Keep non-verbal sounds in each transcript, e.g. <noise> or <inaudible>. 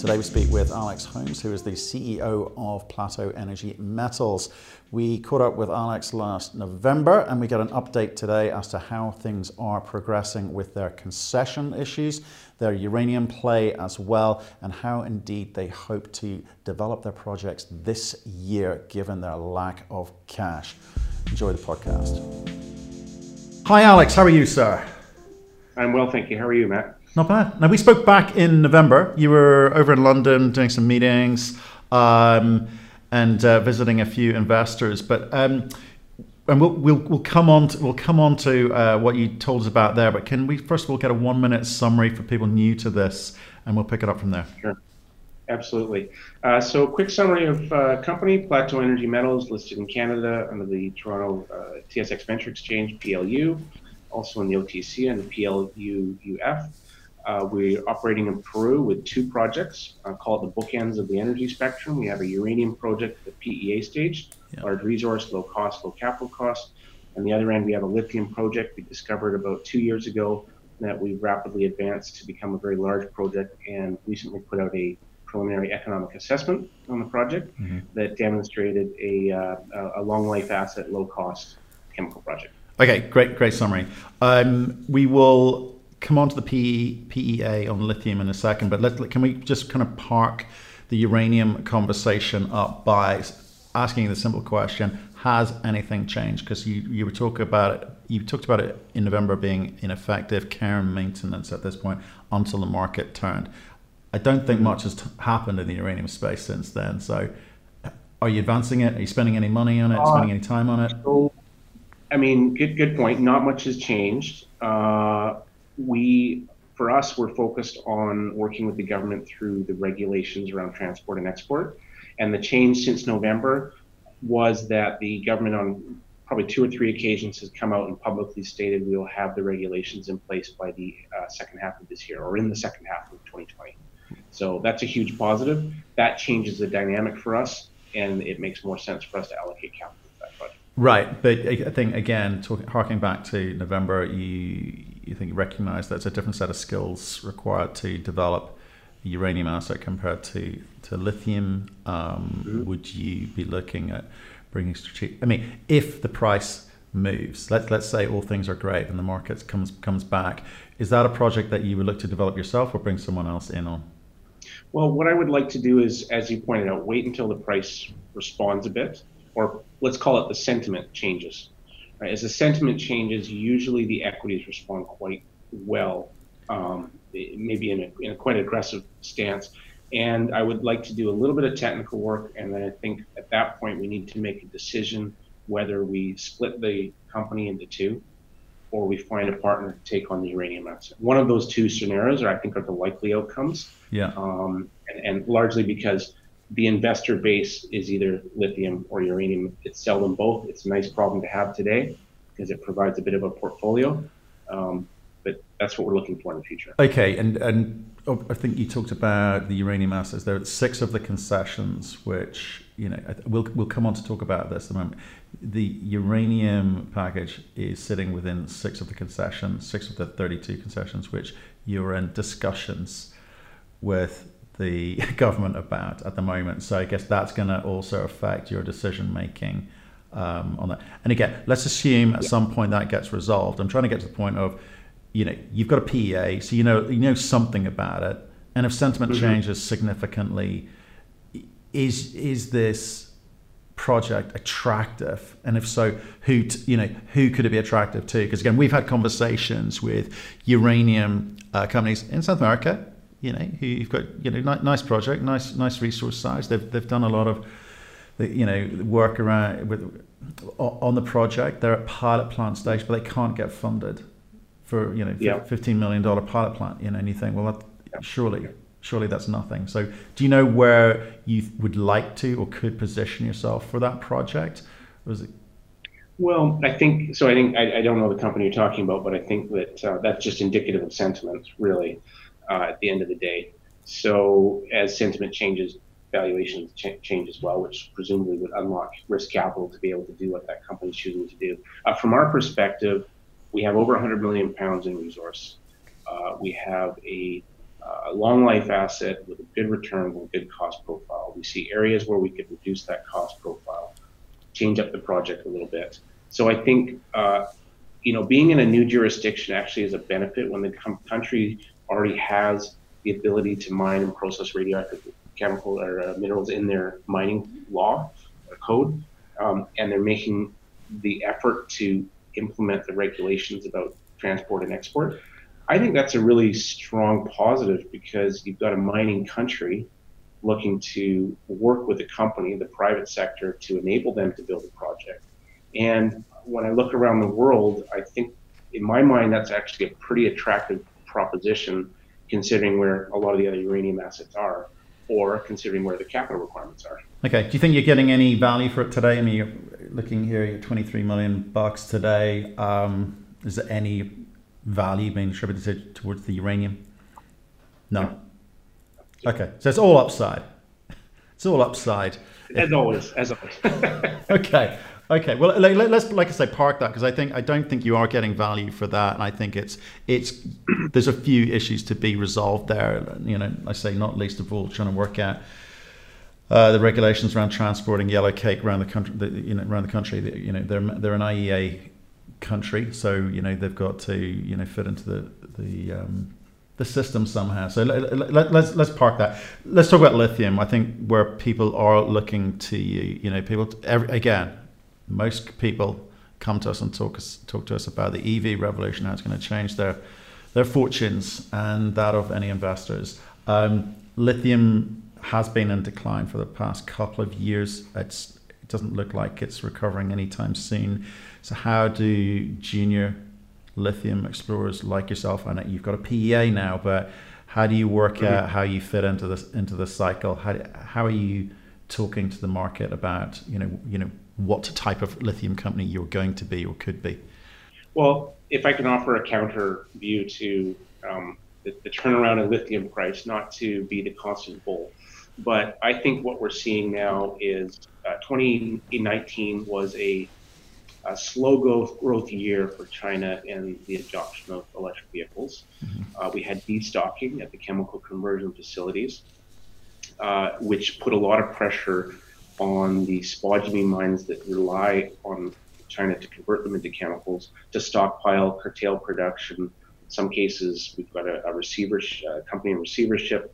Today we speak with Alex Holmes, who is the CEO of Plateau Energy Metals. We caught up with Alex last November and we get an update today as to how things are progressing with their concession issues, their uranium play as well, and how indeed they hope to develop their projects this year given their lack of cash. Enjoy the podcast. Hi, Alex. How are you, sir? I'm well, thank you. How are you, Matt? Not bad. Now, we spoke back in November. You were over in London doing some meetings um, and uh, visiting a few investors. But um, and we'll, we'll, we'll come on to, we'll come on to uh, what you told us about there. But can we first of all get a one minute summary for people new to this, and we'll pick it up from there. Sure. Absolutely. Uh, so, quick summary of uh, company Plateau Energy Metals, listed in Canada under the Toronto uh, TSX Venture Exchange (PLU), also in the OTC and the PLUUF. Uh, we're operating in Peru with two projects uh, called the bookends of the energy spectrum. We have a uranium project at the PEA stage, yeah. large resource, low cost, low capital cost. On the other end, we have a lithium project we discovered about two years ago that we've rapidly advanced to become a very large project and recently put out a preliminary economic assessment on the project mm-hmm. that demonstrated a, uh, a long life asset, low cost chemical project. Okay, great, great summary. Um, we will come on to the PE, PEA on lithium in a second, but let, can we just kind of park the uranium conversation up by asking the simple question: Has anything changed? Because you you were talking about it. You talked about it in November being ineffective care and maintenance at this point until the market turned. I don't think much has t- happened in the uranium space since then. So, are you advancing it? Are you spending any money on it? Uh, spending any time on it? So, I mean, good good point. Not much has changed. Uh, we, for us, we're focused on working with the government through the regulations around transport and export. And the change since November was that the government on probably two or three occasions has come out and publicly stated we will have the regulations in place by the uh, second half of this year or in the second half of 2020. So that's a huge positive. That changes the dynamic for us and it makes more sense for us to allocate capital to that project. Right, but I think again, talking, harking back to November, you you think you recognise that's a different set of skills required to develop uranium asset compared to to lithium. Um, mm-hmm. Would you be looking at bringing strategic? I mean, if the price moves, let's let's say all things are great and the market comes comes back, is that a project that you would look to develop yourself or bring someone else in on? Well, what I would like to do is, as you pointed out, wait until the price responds a bit, or let's call it the sentiment changes. Right? As the sentiment changes, usually the equities respond quite well, um, maybe in a, in a quite aggressive stance. And I would like to do a little bit of technical work, and then I think at that point we need to make a decision whether we split the company into two or we find a partner to take on the uranium asset. One of those two scenarios, are, I think, are the likely outcomes. Yeah. Um, and, and, largely because the investor base is either lithium or uranium. It's seldom both. It's a nice problem to have today because it provides a bit of a portfolio. Um, but that's what we're looking for in the future. Okay, and and oh, I think you talked about the uranium assets. There are six of the concessions, which you know we'll we'll come on to talk about this in a moment. The uranium package is sitting within six of the concessions, six of the thirty-two concessions, which you're in discussions with the <laughs> government about at the moment. So I guess that's going to also affect your decision making um, on that. And again, let's assume at some point that gets resolved. I'm trying to get to the point of, you know, you've got a PEA, so you know you know something about it. And if sentiment mm-hmm. changes significantly, is is this project attractive? And if so, who t- you know who could it be attractive to? Because again, we've had conversations with uranium uh, companies in South America you know, who you've got, you know, nice project, nice nice resource size. They've they've done a lot of, the, you know, work around with on the project. They're at pilot plant stage, but they can't get funded for you know yeah. fifteen million dollar pilot plant. You know, and you think, well, that, yeah. surely surely that's nothing. So, do you know where you would like to or could position yourself for that project? Or is it well, I think so. I think I, I, don't know the company you're talking about, but I think that uh, that's just indicative of sentiment, really uh, at the end of the day. So as sentiment changes, valuations ch- change as well, which presumably would unlock risk capital to be able to do what that company's choosing to do. Uh, from our perspective, we have over 100 million pounds in resource. Uh, we have a uh, long life asset with a good return and a good cost profile. We see areas where we could reduce that cost profile, change up the project a little bit. So I think, uh, you know, being in a new jurisdiction actually is a benefit when the com- country already has the ability to mine and process radioactive chemical or uh, minerals in their mining law or code, um, and they're making the effort to implement the regulations about transport and export. I think that's a really strong positive because you've got a mining country looking to work with a company, the private sector, to enable them to build a project. And when I look around the world, I think in my mind that's actually a pretty attractive proposition considering where a lot of the other uranium assets are or considering where the capital requirements are. Okay. Do you think you're getting any value for it today? I mean, you're looking here, you're 23 million bucks today. Um, is there any value being attributed towards the uranium? No. Okay, so it's all upside. It's all upside. As always, as always. <laughs> okay, okay. Well, let, us like I say, park that because I think I don't think you are getting value for that, and I think it's it's <clears throat> there's a few issues to be resolved there. You know, I say not least of all trying to work out. Uh, the regulations around transporting yellow cake around the country, the, you know, around the country, you know, they're they're an IEA country, so you know they've got to you know fit into the the um, the system somehow. So let, let, let's let's park that. Let's talk about lithium. I think where people are looking to you, you know, people every, again, most people come to us and talk us talk to us about the EV revolution, how it's going to change their their fortunes and that of any investors. Um, lithium has been in decline for the past couple of years. It's, it doesn't look like it's recovering anytime soon. So, how do junior lithium explorers like yourself, I know you've got a PEA now, but how do you work mm-hmm. out how you fit into this into the cycle? How, how are you talking to the market about you know you know what type of lithium company you're going to be or could be? Well, if I can offer a counter view to um, the, the, turnaround in lithium price, not to be the constant bull, but I think what we're seeing now is uh, 2019 was a a slow growth, growth year for China in the adoption of electric vehicles. Mm-hmm. Uh, we had destocking at the chemical conversion facilities, uh, which put a lot of pressure on the spodumene mines that rely on China to convert them into chemicals to stockpile, curtail production. In some cases, we've got a, a receiver uh, company in receivership,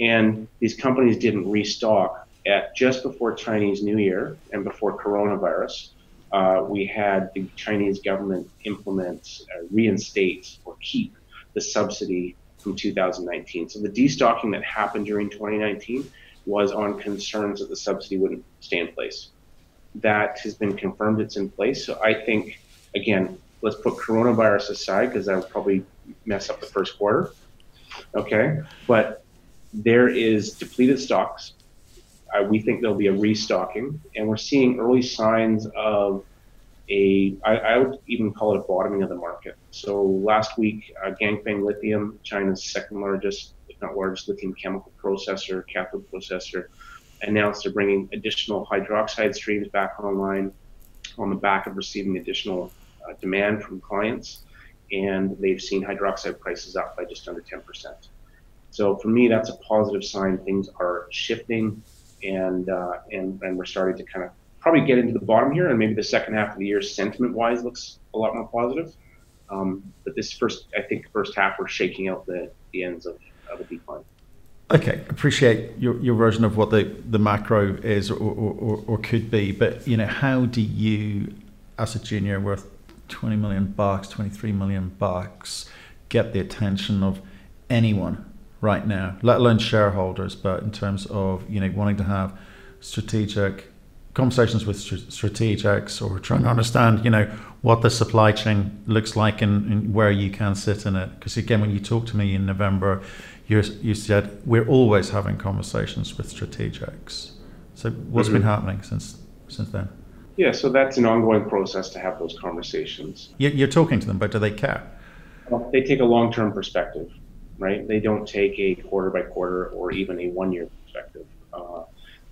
and these companies didn't restock at just before Chinese New Year and before coronavirus uh, we had the Chinese government implement, uh, reinstate, or keep the subsidy from 2019. So the destocking that happened during 2019 was on concerns that the subsidy wouldn't stay in place. That has been confirmed it's in place. So I think, again, let's put coronavirus aside because that would probably mess up the first quarter. Okay. But there is depleted stocks uh, we think there'll be a restocking, and we're seeing early signs of a, I, I would even call it a bottoming of the market. So last week, uh, Lithium, China's second largest, not largest, lithium chemical processor, cathode processor, announced they're bringing additional hydroxide streams back online on the back of receiving additional uh, demand from clients, and they've seen hydroxide prices up by just under 10%. So for me, that's a positive sign. Things are shifting and uh, and and we're starting to kind of probably get into the bottom here, and maybe the second half of the year, sentiment-wise, looks a lot more positive. Um, but this first, I think, first half, we're shaking out the, the ends of, of a decline. Okay, appreciate your, your version of what the, the macro is or, or, or, could be, but you know, how do you, as a junior worth 20 million bucks, 23 million bucks, get the attention of anyone right now, let alone shareholders, but in terms of you know wanting to have strategic conversations with strategics or trying to understand you know what the supply chain looks like and, and where you can sit in it. Because again, when you talked to me in November, you you said we're always having conversations with strategics. So what's mm-hmm. been happening since since then? Yeah, so that's an ongoing process to have those conversations. You're talking to them, but do they care? Well, they take a long-term perspective right? They don't take a quarter by quarter or even a one year perspective. uh,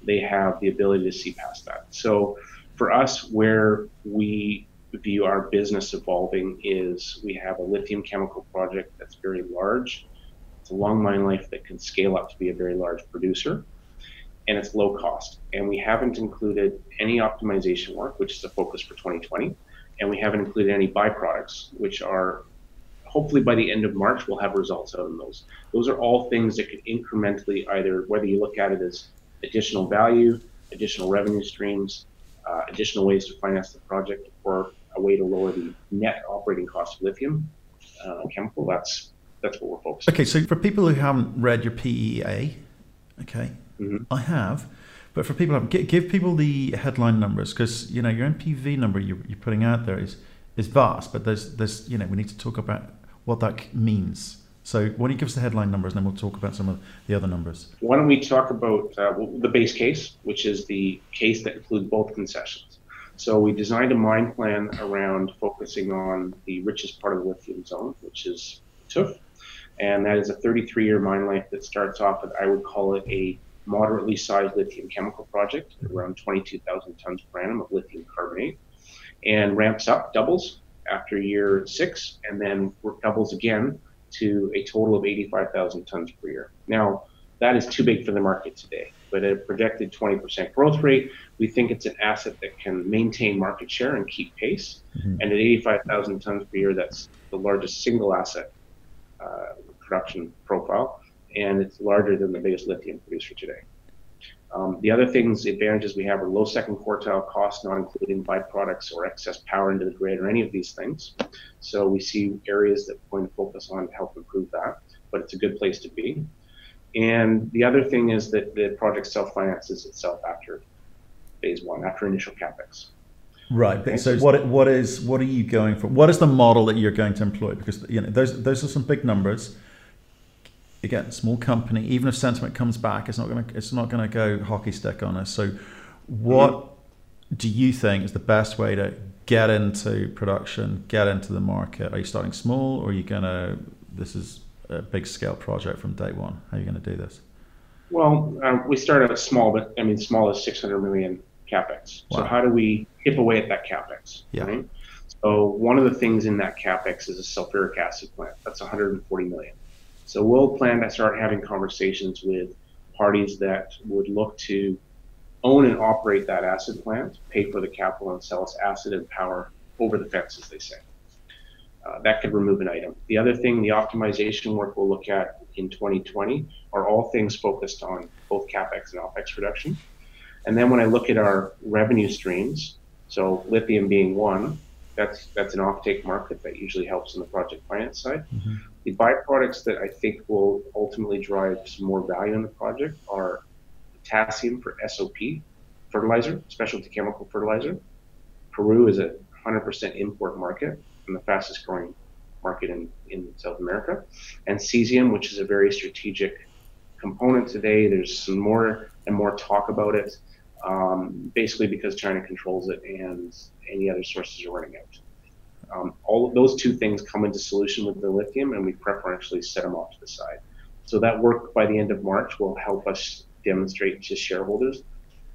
they have the ability to see past that. So for us, where we view our business evolving is we have a lithium chemical project that's very large. It's a long mine life that can scale up to be a very large producer, and it's low cost. And we haven't included any optimization work, which is a focus for 2020, and we haven't included any byproducts, which are hopefully by the end of March we'll have results out of those. Those are all things that could incrementally either whether you look at it as additional value, additional revenue streams, uh, additional ways to finance the project, or a way to lower the net operating cost of lithium uh, chemical. That's that's what we're focused. Okay, so for people who haven't read your PEA, okay, mm-hmm. I have. But for people, give, give people the headline numbers because you know your NPV number you're, you're putting out there is is vast, but there's there's you know we need to talk about what that means. So why don't you give us the headline numbers, and then we'll talk about some of the other numbers. Why don't we talk about uh, the base case, which is the case that includes both concessions. So we designed a mine plan around focusing on the richest part of the lithium zone, which is Tooth, and that is a 33-year mine life that starts off with, I would call it a moderately sized lithium chemical project, around 22,000 tons per annum of lithium carbonate, and ramps up, doubles after year six, and then doubles again to a total of 85,000 tons per year. Now, that is too big for the market today but at a projected 20% growth rate, we think it's an asset that can maintain market share and keep pace. Mm-hmm. And at 85,000 tons per year, that's the largest single asset uh, production profile, and it's larger than the biggest lithium producer today. Um, the other things, advantages we have are low second quartile costs, not including byproducts or excess power into the grid or any of these things. So we see areas that we're going to focus on to help improve that, but it's a good place to be. And the other thing is that the project self-finances itself after phase one, after initial capex. Right. Okay. So what what is what are you going for? What is the model that you're going to employ? Because you know those those are some big numbers. Again, small company. Even if sentiment comes back, it's not going to it's not going to go hockey stick on us. So, what mm-hmm. do you think is the best way to get into production, get into the market? Are you starting small, or are you going to? This is a big scale project from day one? How are you going to do this? Well, um, we started out small, but I mean, small is 600 million capex. Wow. So how do we chip away at that capex? Yeah. Right? So one of the things in that capex is a sulfuric acid plant. That's 140 million. So we'll plan to start having conversations with parties that would look to own and operate that acid plant, pay for the capital, and sell us acid and power over the fence, as they say. Uh, that could remove an item. The other thing, the optimization work we'll look at in 2020 are all things focused on both CapEx and OpEx reduction. And then when I look at our revenue streams, so lithium being one, that's that's an offtake market that usually helps on the project finance side. Mm-hmm. The byproducts that I think will ultimately drive some more value in the project are potassium for SOP fertilizer, specialty chemical fertilizer. Peru is a 100% import market and the fastest growing market in, in South America. And cesium, which is a very strategic component today. There's some more and more talk about it, um, basically because China controls it and any other sources are running out. Um, all of those two things come into solution with the lithium, and we preferentially set them off to the side. So that work by the end of March will help us demonstrate to shareholders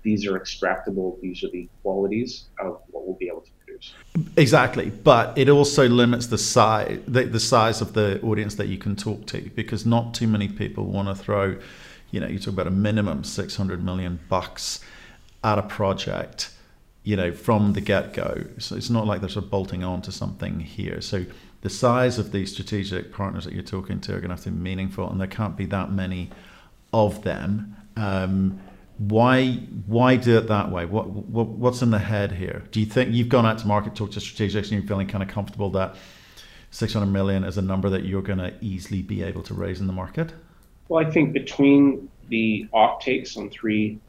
these are extractable, these are the qualities of what we'll be able to produce. Exactly, but it also limits the size the, the size of the audience that you can talk to because not too many people want to throw, you know, you talk about a minimum 600 million bucks at a project you know, from the get go. So it's not like they're sort of bolting on to something here. So the size of these strategic partners that you're talking to are going to have to be meaningful, and there can't be that many of them. Um, why why do it that way? What, what what's in the head here? Do you think you've gone out to market, talked to strategics, and you're feeling kind of comfortable that 600 million is a number that you're going to easily be able to raise in the market? Well, I think between the off takes on three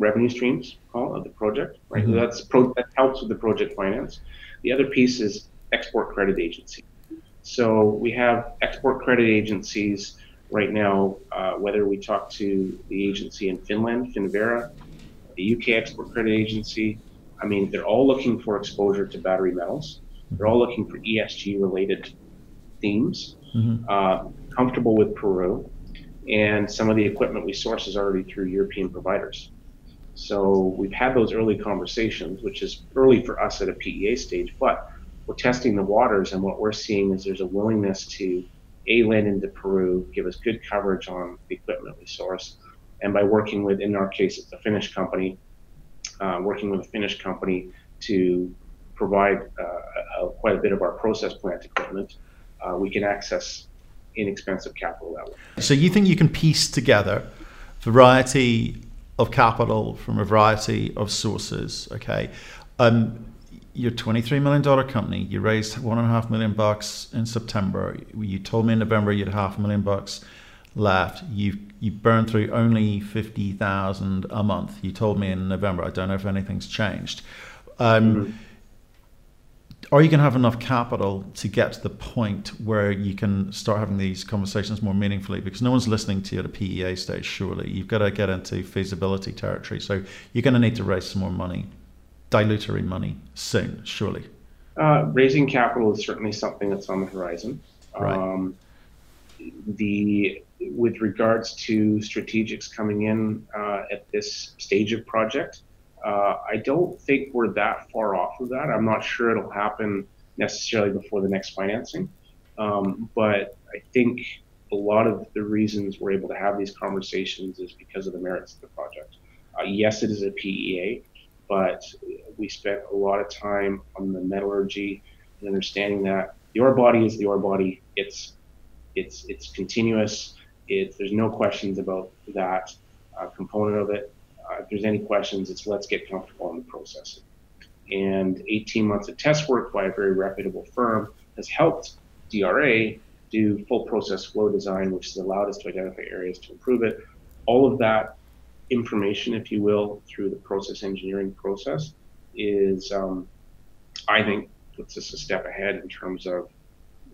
revenue streams of the project, right? Mm-hmm. That's pro, that helps with the project finance. The other piece is export credit agency. So we have export credit agencies right now, uh, whether we talk to the agency in Finland, Finnvera, the UK Export Credit Agency, I mean, they're all looking for exposure to battery metals. They're all looking for ESG related themes, mm-hmm. uh, comfortable with Peru. and some of the equipment we source is already through European providers. So we've had those early conversations, which is early for us at a PEA stage, but we're testing the waters, and what we're seeing is there's a willingness to a land into Peru, give us good coverage on the equipment we source, and by working with, in our case, it's a Finnish company, uh, working with a Finnish company to provide uh, a, quite a bit of our process plant equipment, uh, we can access inexpensive capital that way. So you think you can piece together variety of capital from a variety of sources? Okay, um, you're a $23 million company. You raised one and a half million bucks in September. You told me in November you had half a million bucks left. You've you burned through only 50,000 a month. You told me in November. I don't know if anything's changed. Um, mm-hmm are you going to have enough capital to get to the point where you can start having these conversations more meaningfully? Because no one's listening to you at a PEA stage, surely. You've got to get into feasibility territory. So you're going to need to raise some more money, dilutory money soon, surely. Uh, raising capital is certainly something that's on the horizon. Right. Um, the with regards to strategics coming in uh, at this stage of project, uh, I don't think we're that far off of that. I'm not sure it'll happen necessarily before the next financing, um, but I think a lot of the reasons we're able to have these conversations is because of the merits of the project. Uh, yes, it is a PEA, but we spent a lot of time on the metallurgy and understanding that the ore body is the ore body. It's it's it's continuous. It, there's no questions about that uh, component of it uh, if there's any questions, it's let's get comfortable in the process. And 18 months of test work by a very reputable firm has helped DRA do full process flow design, which has allowed us to identify areas to improve it. All of that information, if you will, through the process engineering process is, um, I think, puts us a step ahead in terms of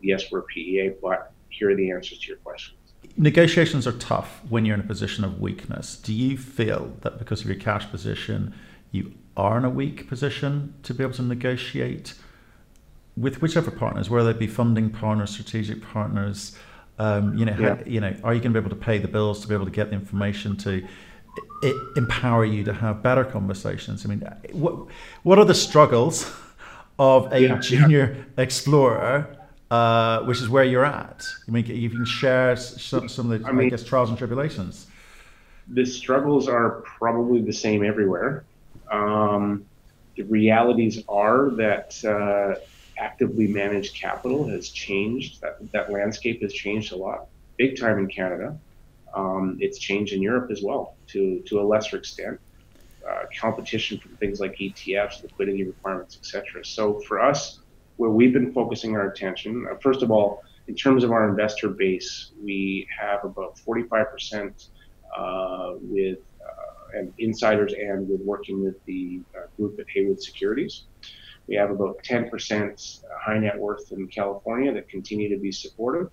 yes, we're PEA, but here are the answers to your questions. Negotiations are tough when you're in a position of weakness. Do you feel that because of your cash position, you are in a weak position to be able to negotiate with whichever partners, whether they be funding partners, strategic partners? Um, you know, yeah. how, you know, are you going to be able to pay the bills to be able to get the information to it, empower you to have better conversations? I mean, what what are the struggles of a yeah. junior explorer uh, which is where you're at. I mean, you can share some, some of the, I, mean, I guess, trials and tribulations. The struggles are probably the same everywhere. Um, the realities are that uh, actively managed capital has changed. That, that landscape has changed a lot, big time in Canada. Um, it's changed in Europe as well, to to a lesser extent. Uh, competition from things like ETFs, liquidity requirements, etc. So for us, where we've been focusing our attention. Uh, first of all, in terms of our investor base, we have about 45% uh, with uh, and insiders and with working with the uh, group at Haywood Securities. We have about 10% high net worth in California that continue to be supportive,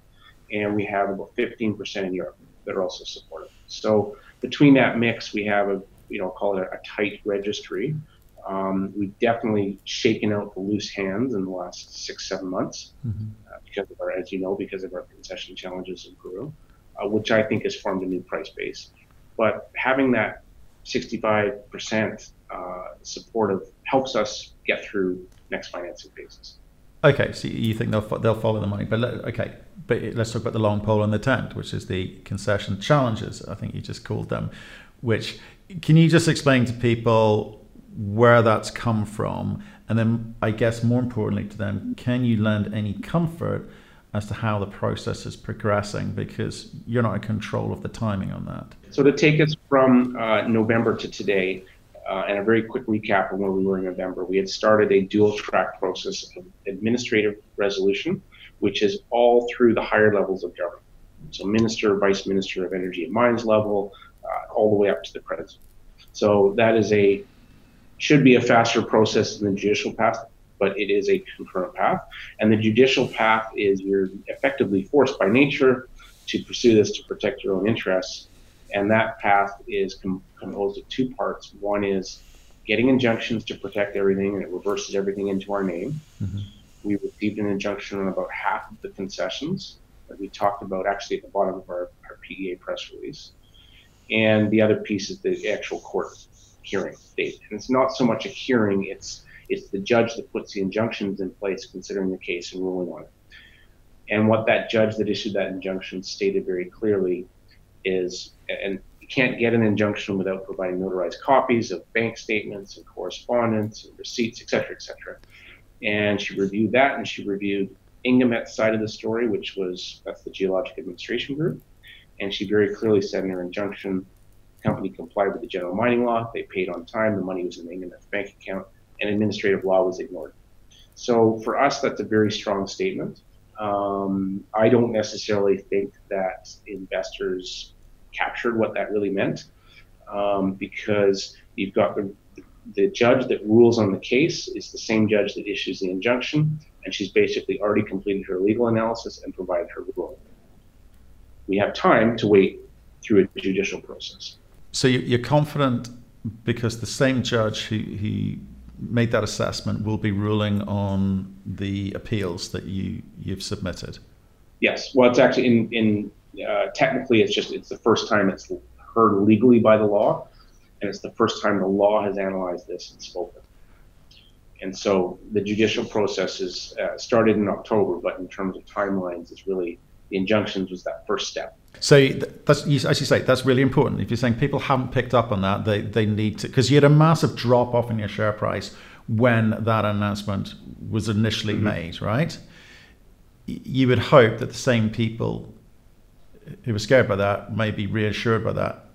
and we have about 15% in Europe that are also supportive. So between that mix, we have a you know call it a, a tight registry um, we've definitely shaken out the loose hands in the last six, seven months mm-hmm. uh, because of our, as you know, because of our concession challenges in Peru, uh, which I think has formed a new price base. But having that 65% uh, supportive helps us get through next financing phases. Okay, so you think they'll they'll follow the money, but let, okay, but let's talk about the long pole in the tent, which is the concession challenges. I think you just called them. Which can you just explain to people where that's come from, and then I guess more importantly to them, can you lend any comfort as to how the process is progressing because you're not in control of the timing on that. So to take us from uh, November to today, uh, and a very quick recap of where we were in November, we had started a dual track process of administrative resolution, which is all through the higher levels of government. So minister, vice minister of energy and mines level, uh, all the way up to the president. So that is a should be a faster process than the judicial path, but it is a concurrent path. And the judicial path is you're effectively forced by nature to pursue this to protect your own interests. And that path is com- composed of two parts. One is getting injunctions to protect everything, and it reverses everything into our name. Mm-hmm. We received an injunction on about half of the concessions that we talked about actually at the bottom of our, our PEA press release. And the other piece is the actual court hearing date. And it's not so much a hearing, it's it's the judge that puts the injunctions in place considering the case and ruling on it. And what that judge that issued that injunction stated very clearly is, and you can't get an injunction without providing notarized copies of bank statements and correspondence and receipts, et cetera, et cetera. And she reviewed that and she reviewed INGEMMET's side of the story, which was that's the Geologic Administration Group. And she very clearly said in her injunction, company complied with the general mining law, they paid on time, the money was in INGEMMET's bank account, and administrative law was ignored. So for us, that's a very strong statement. Um, I don't necessarily think that investors captured what that really meant um, because you've got the, the judge that rules on the case is the same judge that issues the injunction, and she's basically already completed her legal analysis and provided her ruling. We have time to wait through a judicial process. So you're confident because the same judge who, who made that assessment will be ruling on the appeals that you you've submitted. Yes, well, it's actually in in uh, technically it's just it's the first time it's heard legally by the law, and it's the first time the law has analyzed this and spoken. And so the judicial process is uh, started in October, but in terms of timelines, it's really the injunctions was that first step. So that's as you say, that's really important. If you're saying people haven't picked up on that, they they need to because you had a massive drop off in your share price when that announcement was initially mm-hmm. made, right? You would hope that the same people who were scared by that may be reassured by that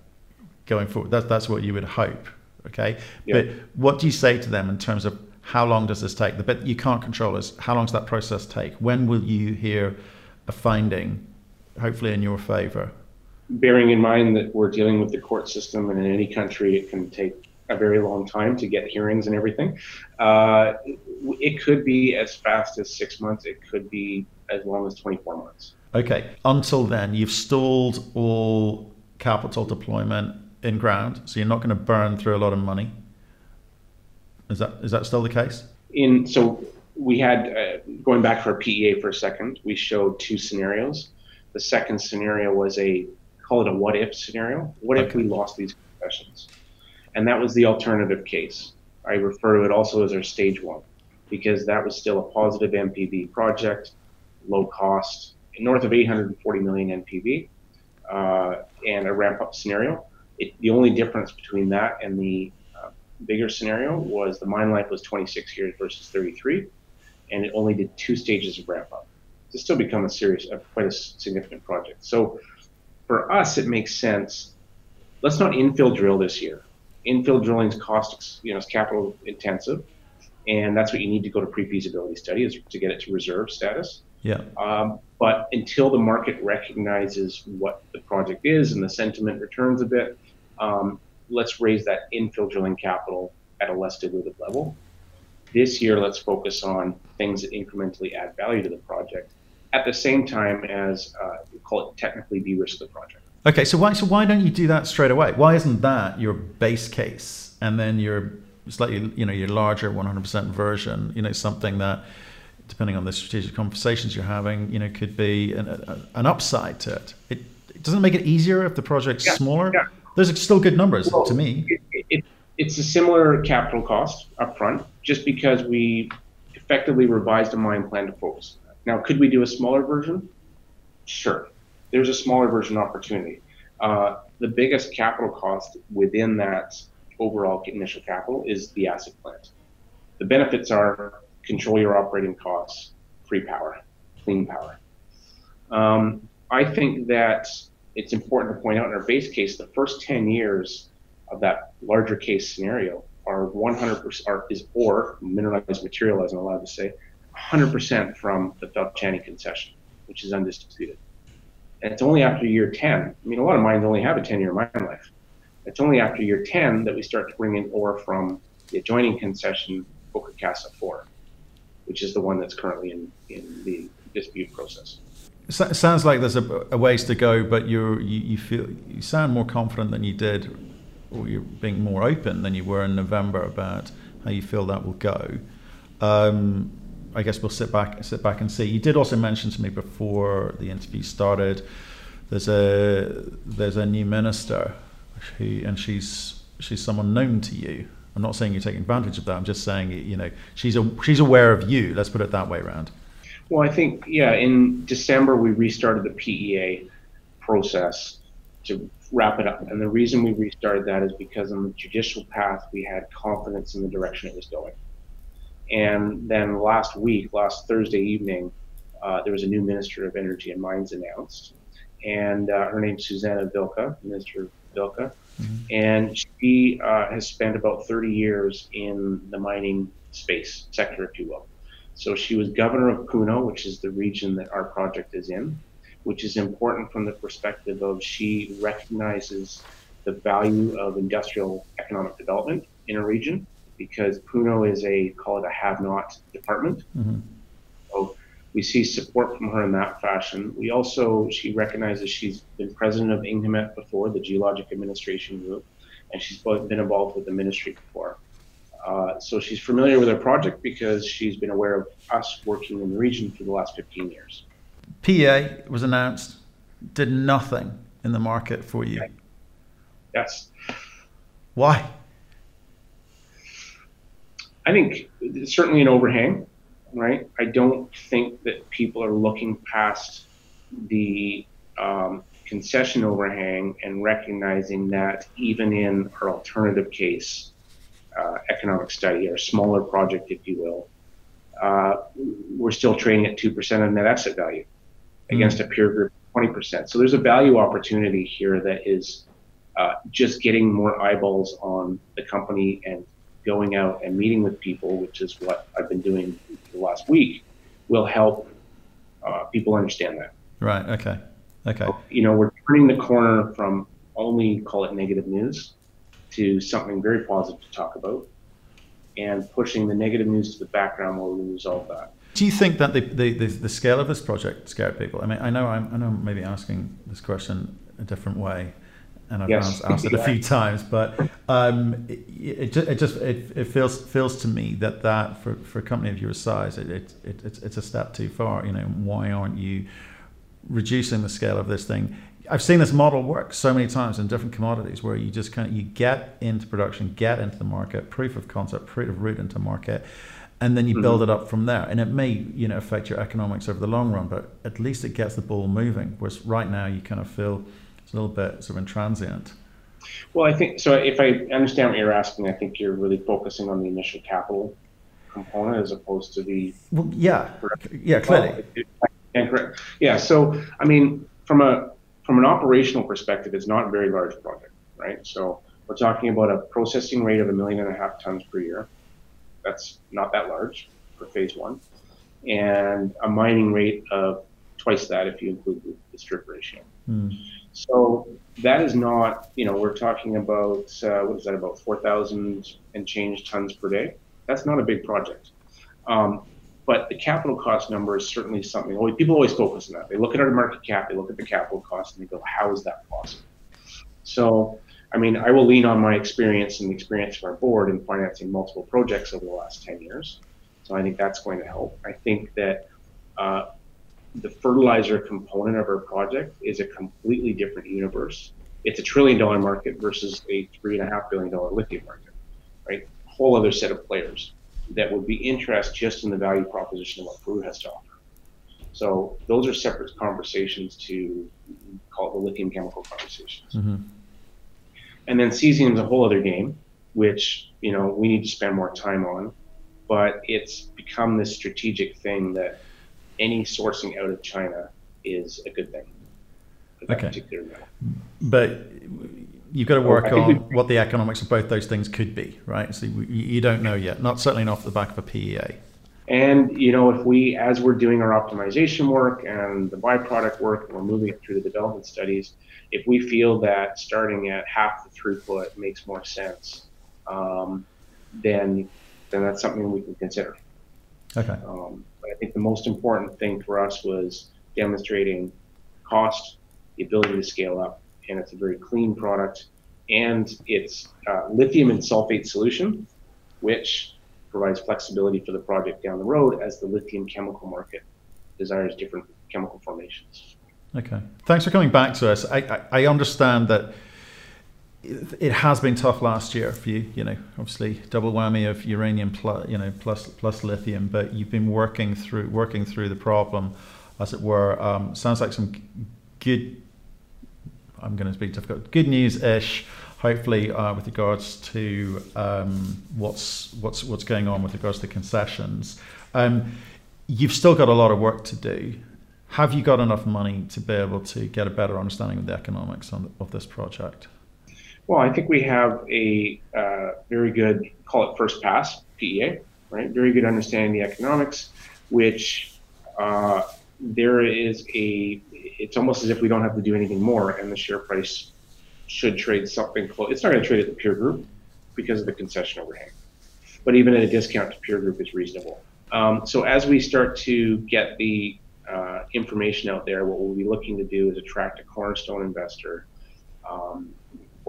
going forward. That's that's what you would hope. Okay, yeah. but what do you say to them in terms of how long does this take? The bit you can't control is how long does that process take? When will you hear a finding hopefully in your favor. Bearing in mind that we're dealing with the court system, and in any country, it can take a very long time to get hearings and everything. Uh, it could be as fast as six months. It could be as long as 24 months. Okay. Until then, you've stalled all capital deployment in ground, so you're not going to burn through a lot of money. Is that is that still the case? In so we had uh, going back for a PEA for a second. We showed two scenarios. The second scenario was a call it a what if scenario. What okay. if we lost these concessions? And that was the alternative case. I refer to it also as our stage one because that was still a positive NPV project, low cost, north of 840 million NPV, uh, and a ramp up scenario. It, the only difference between that and the uh, bigger scenario was the mine life was 26 years versus 33, and it only did two stages of ramp up to still become a serious, uh, quite a significant project. So for us, it makes sense. Let's not infill drill this year. Infill drilling is cost, you know, it's capital intensive, and that's what you need to go to pre-feasibility study is to get it to reserve status. Yeah. Um, but until the market recognizes what the project is and the sentiment returns a bit, um, let's raise that infill drilling capital at a less diluted level. This year, let's focus on things that incrementally add value to the project at the same time as uh, call it technically de-risk the project. Okay, so why so why don't you do that straight away? Why isn't that your base case and then your slightly you know your larger 100% version? You know something that depending on the strategic conversations you're having, you know could be an, a, an upside to it. it. It doesn't make it easier if the project's yeah, smaller. Yeah. Those are still good numbers well, to me. It, it, it's a similar capital cost upfront, just because we effectively revised a mine plan to focus now, could we do a smaller version? Sure. There's a smaller version opportunity. Uh, the biggest capital cost within that overall initial capital is the acid plant. The benefits are control your operating costs, free power, clean power. Um, I think that it's important to point out in our base case, the first 10 years of that larger case scenario are 100% are, is ore, mineralized material, as I'm allowed to say, 100% from the Falchani concession, which is undisputed. And it's only after year 10, I mean, a lot of mines only have a 10 year mine life. It's only after year 10 that we start to bring in ore from the adjoining concession, Ocacasa 4, which is the one that's currently in, in the dispute process. It sounds like there's a, a ways to go, but you, you feel you sound more confident than you did, or you're being more open than you were in November about how you feel that will go. Um, I guess we'll sit back sit back and see. You did also mention to me before the interview started there's a there's a new minister, who and she's she's someone known to you. I'm not saying you're taking advantage of that. I'm just saying you know she's a, she's aware of you. Let's put it that way around. Well, I think yeah. In December, we restarted the PEA process to wrap it up, and the reason we restarted that is because on the judicial path, we had confidence in the direction it was going. And then last week, last Thursday evening, uh, there was a new Minister of Energy and Mines announced, and uh, her name's Susana Vilca, Minister Vilca, mm-hmm. and she uh, has spent about 30 years in the mining space sector, if you will. So she was governor of Puno, which is the region that our project is in, which is important from the perspective of she recognizes the value of industrial economic development in a region because Puno is a call it a have-not department. Mm-hmm. So we see support from her in that fashion. We also she recognizes she's been president of INGEMMET before, the Geologic Administration Group, and she's been involved with the ministry before. Uh, so she's familiar with our project because she's been aware of us working in the region for the last 15 years. PA was announced, did nothing in the market for you. Yes. Why? I think it's certainly an overhang, right? I don't think that people are looking past the um, concession overhang and recognizing that even in our alternative case, uh, economic study, or smaller project, if you will, uh, we're still trading at 2% of net asset value against mm. a peer group 20%. So there's a value opportunity here that is uh, just getting more eyeballs on the company and going out and meeting with people, which is what I've been doing the last week, will help uh, people understand that. Right. Okay. Okay. So, you know, we're turning the corner from only call it negative news to something very positive to talk about, and pushing the negative news to the background while we resolve that. Do you think that the, the, the, the scale of this project scared people? I mean, I know I'm, I know I'm maybe asking this question a different way, and I've yes. asked, <laughs> it a few times, but um, it, it, it, just it, it feels feels to me that that for, for a company of your size, it, it, it, it's, it's a step too far. You know, why aren't you reducing the scale of this thing? I've seen this model work so many times in different commodities where you just kind of you get into production, get into the market, proof of concept, proof of route into market, and then you mm-hmm. build it up from there. And it may you know affect your economics over the long run, but at least it gets the ball moving. Whereas right now you kind of feel it's a little bit sort of intransient. Well, I think so. If I understand what you're asking, I think you're really focusing on the initial capital component as opposed to the. Well, yeah, yeah, clearly. Well, yeah. So, I mean, from a from an operational perspective, it's not a very large project, right? So we're talking about a processing rate of a million and a half tons per year. That's not that large for phase one, and a mining rate of twice that if you include the strip ratio. Mm. So that is not, you know, we're talking about, uh, what is that, about 4,000 and change tons per day. That's not a big project. Um, but the capital cost number is certainly something, people always focus on that. They look at our market cap, they look at the capital cost, and they go, how is that possible? So, I mean, I will lean on my experience and the experience of our board in financing multiple projects over the last 10 years. So I think that's going to help. I think that uh, the fertilizer component of our project is a completely different universe. It's a trillion dollar market versus a three and a half billion dollar lithium market, right? Whole other set of players that would be interested just in the value proposition of what Peru has to offer. So those are separate conversations to call it the lithium chemical conversations. Mm-hmm. And then cesium is a whole other game, which you know we need to spend more time on, but it's become this strategic thing that any sourcing out of China is a good thing. Okay. But you've got to work on what the economics of both those things could be, right? So you don't know yet, not certainly not off the back of a PEA. And you know, if we, as we're doing our optimization work and the byproduct work, and we're moving it through the development studies, if we feel that starting at half the throughput makes more sense, um, then then that's something we can consider. Okay. Um, but I think the most important thing for us was demonstrating cost, the ability to scale up, and it's a very clean product. And it's uh, lithium and sulfate solution, which provides flexibility for the project down the road as the lithium chemical market desires different chemical formations. Okay. Thanks for coming back to us. I, I, I understand that it has been tough last year for you. You know, obviously double whammy of uranium plus, you know, plus plus lithium, but you've been working through working through the problem, as it were. Um, sounds like some good. I'm going to speak difficult. Good news ish. Hopefully, uh, with regards to um, what's what's what's going on with regards to concessions, um, you've still got a lot of work to do. Have you got enough money to be able to get a better understanding of the economics on, of this project? Well, I think we have a uh, very good, call it first pass, PEA, right? Very good understanding of the economics, which uh, there is a, it's almost as if we don't have to do anything more and the share price should trade something close. It's not going to trade at the peer group because of the concession overhang, but even at a discount to peer group is reasonable. Um, so as we start to get the uh, information out there, what we'll be looking to do is attract a cornerstone investor um,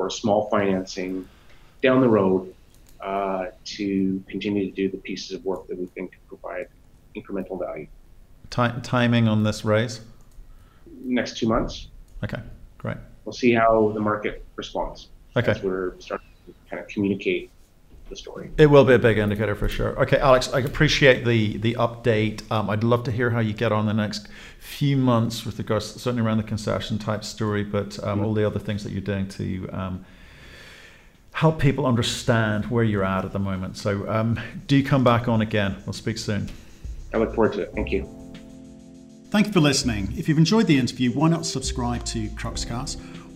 or small financing down the road uh, to continue to do the pieces of work that we think provide incremental value. Timing on this raise? Next two months. Okay, great. We'll see how the market responds. Okay. As we're starting to kind of communicate the story. It will be a big indicator for sure. Okay, Alex, I appreciate the the update. Um, I'd love to hear how you get on the next few months with regards, certainly around the concession type story, but um, mm-hmm. all the other things that you're doing to um, help people understand where you're at at the moment. So um, do come back on again. We'll speak soon. I look forward to it. Thank you. Thank you for listening. If you've enjoyed the interview, why not subscribe to Cruxcast?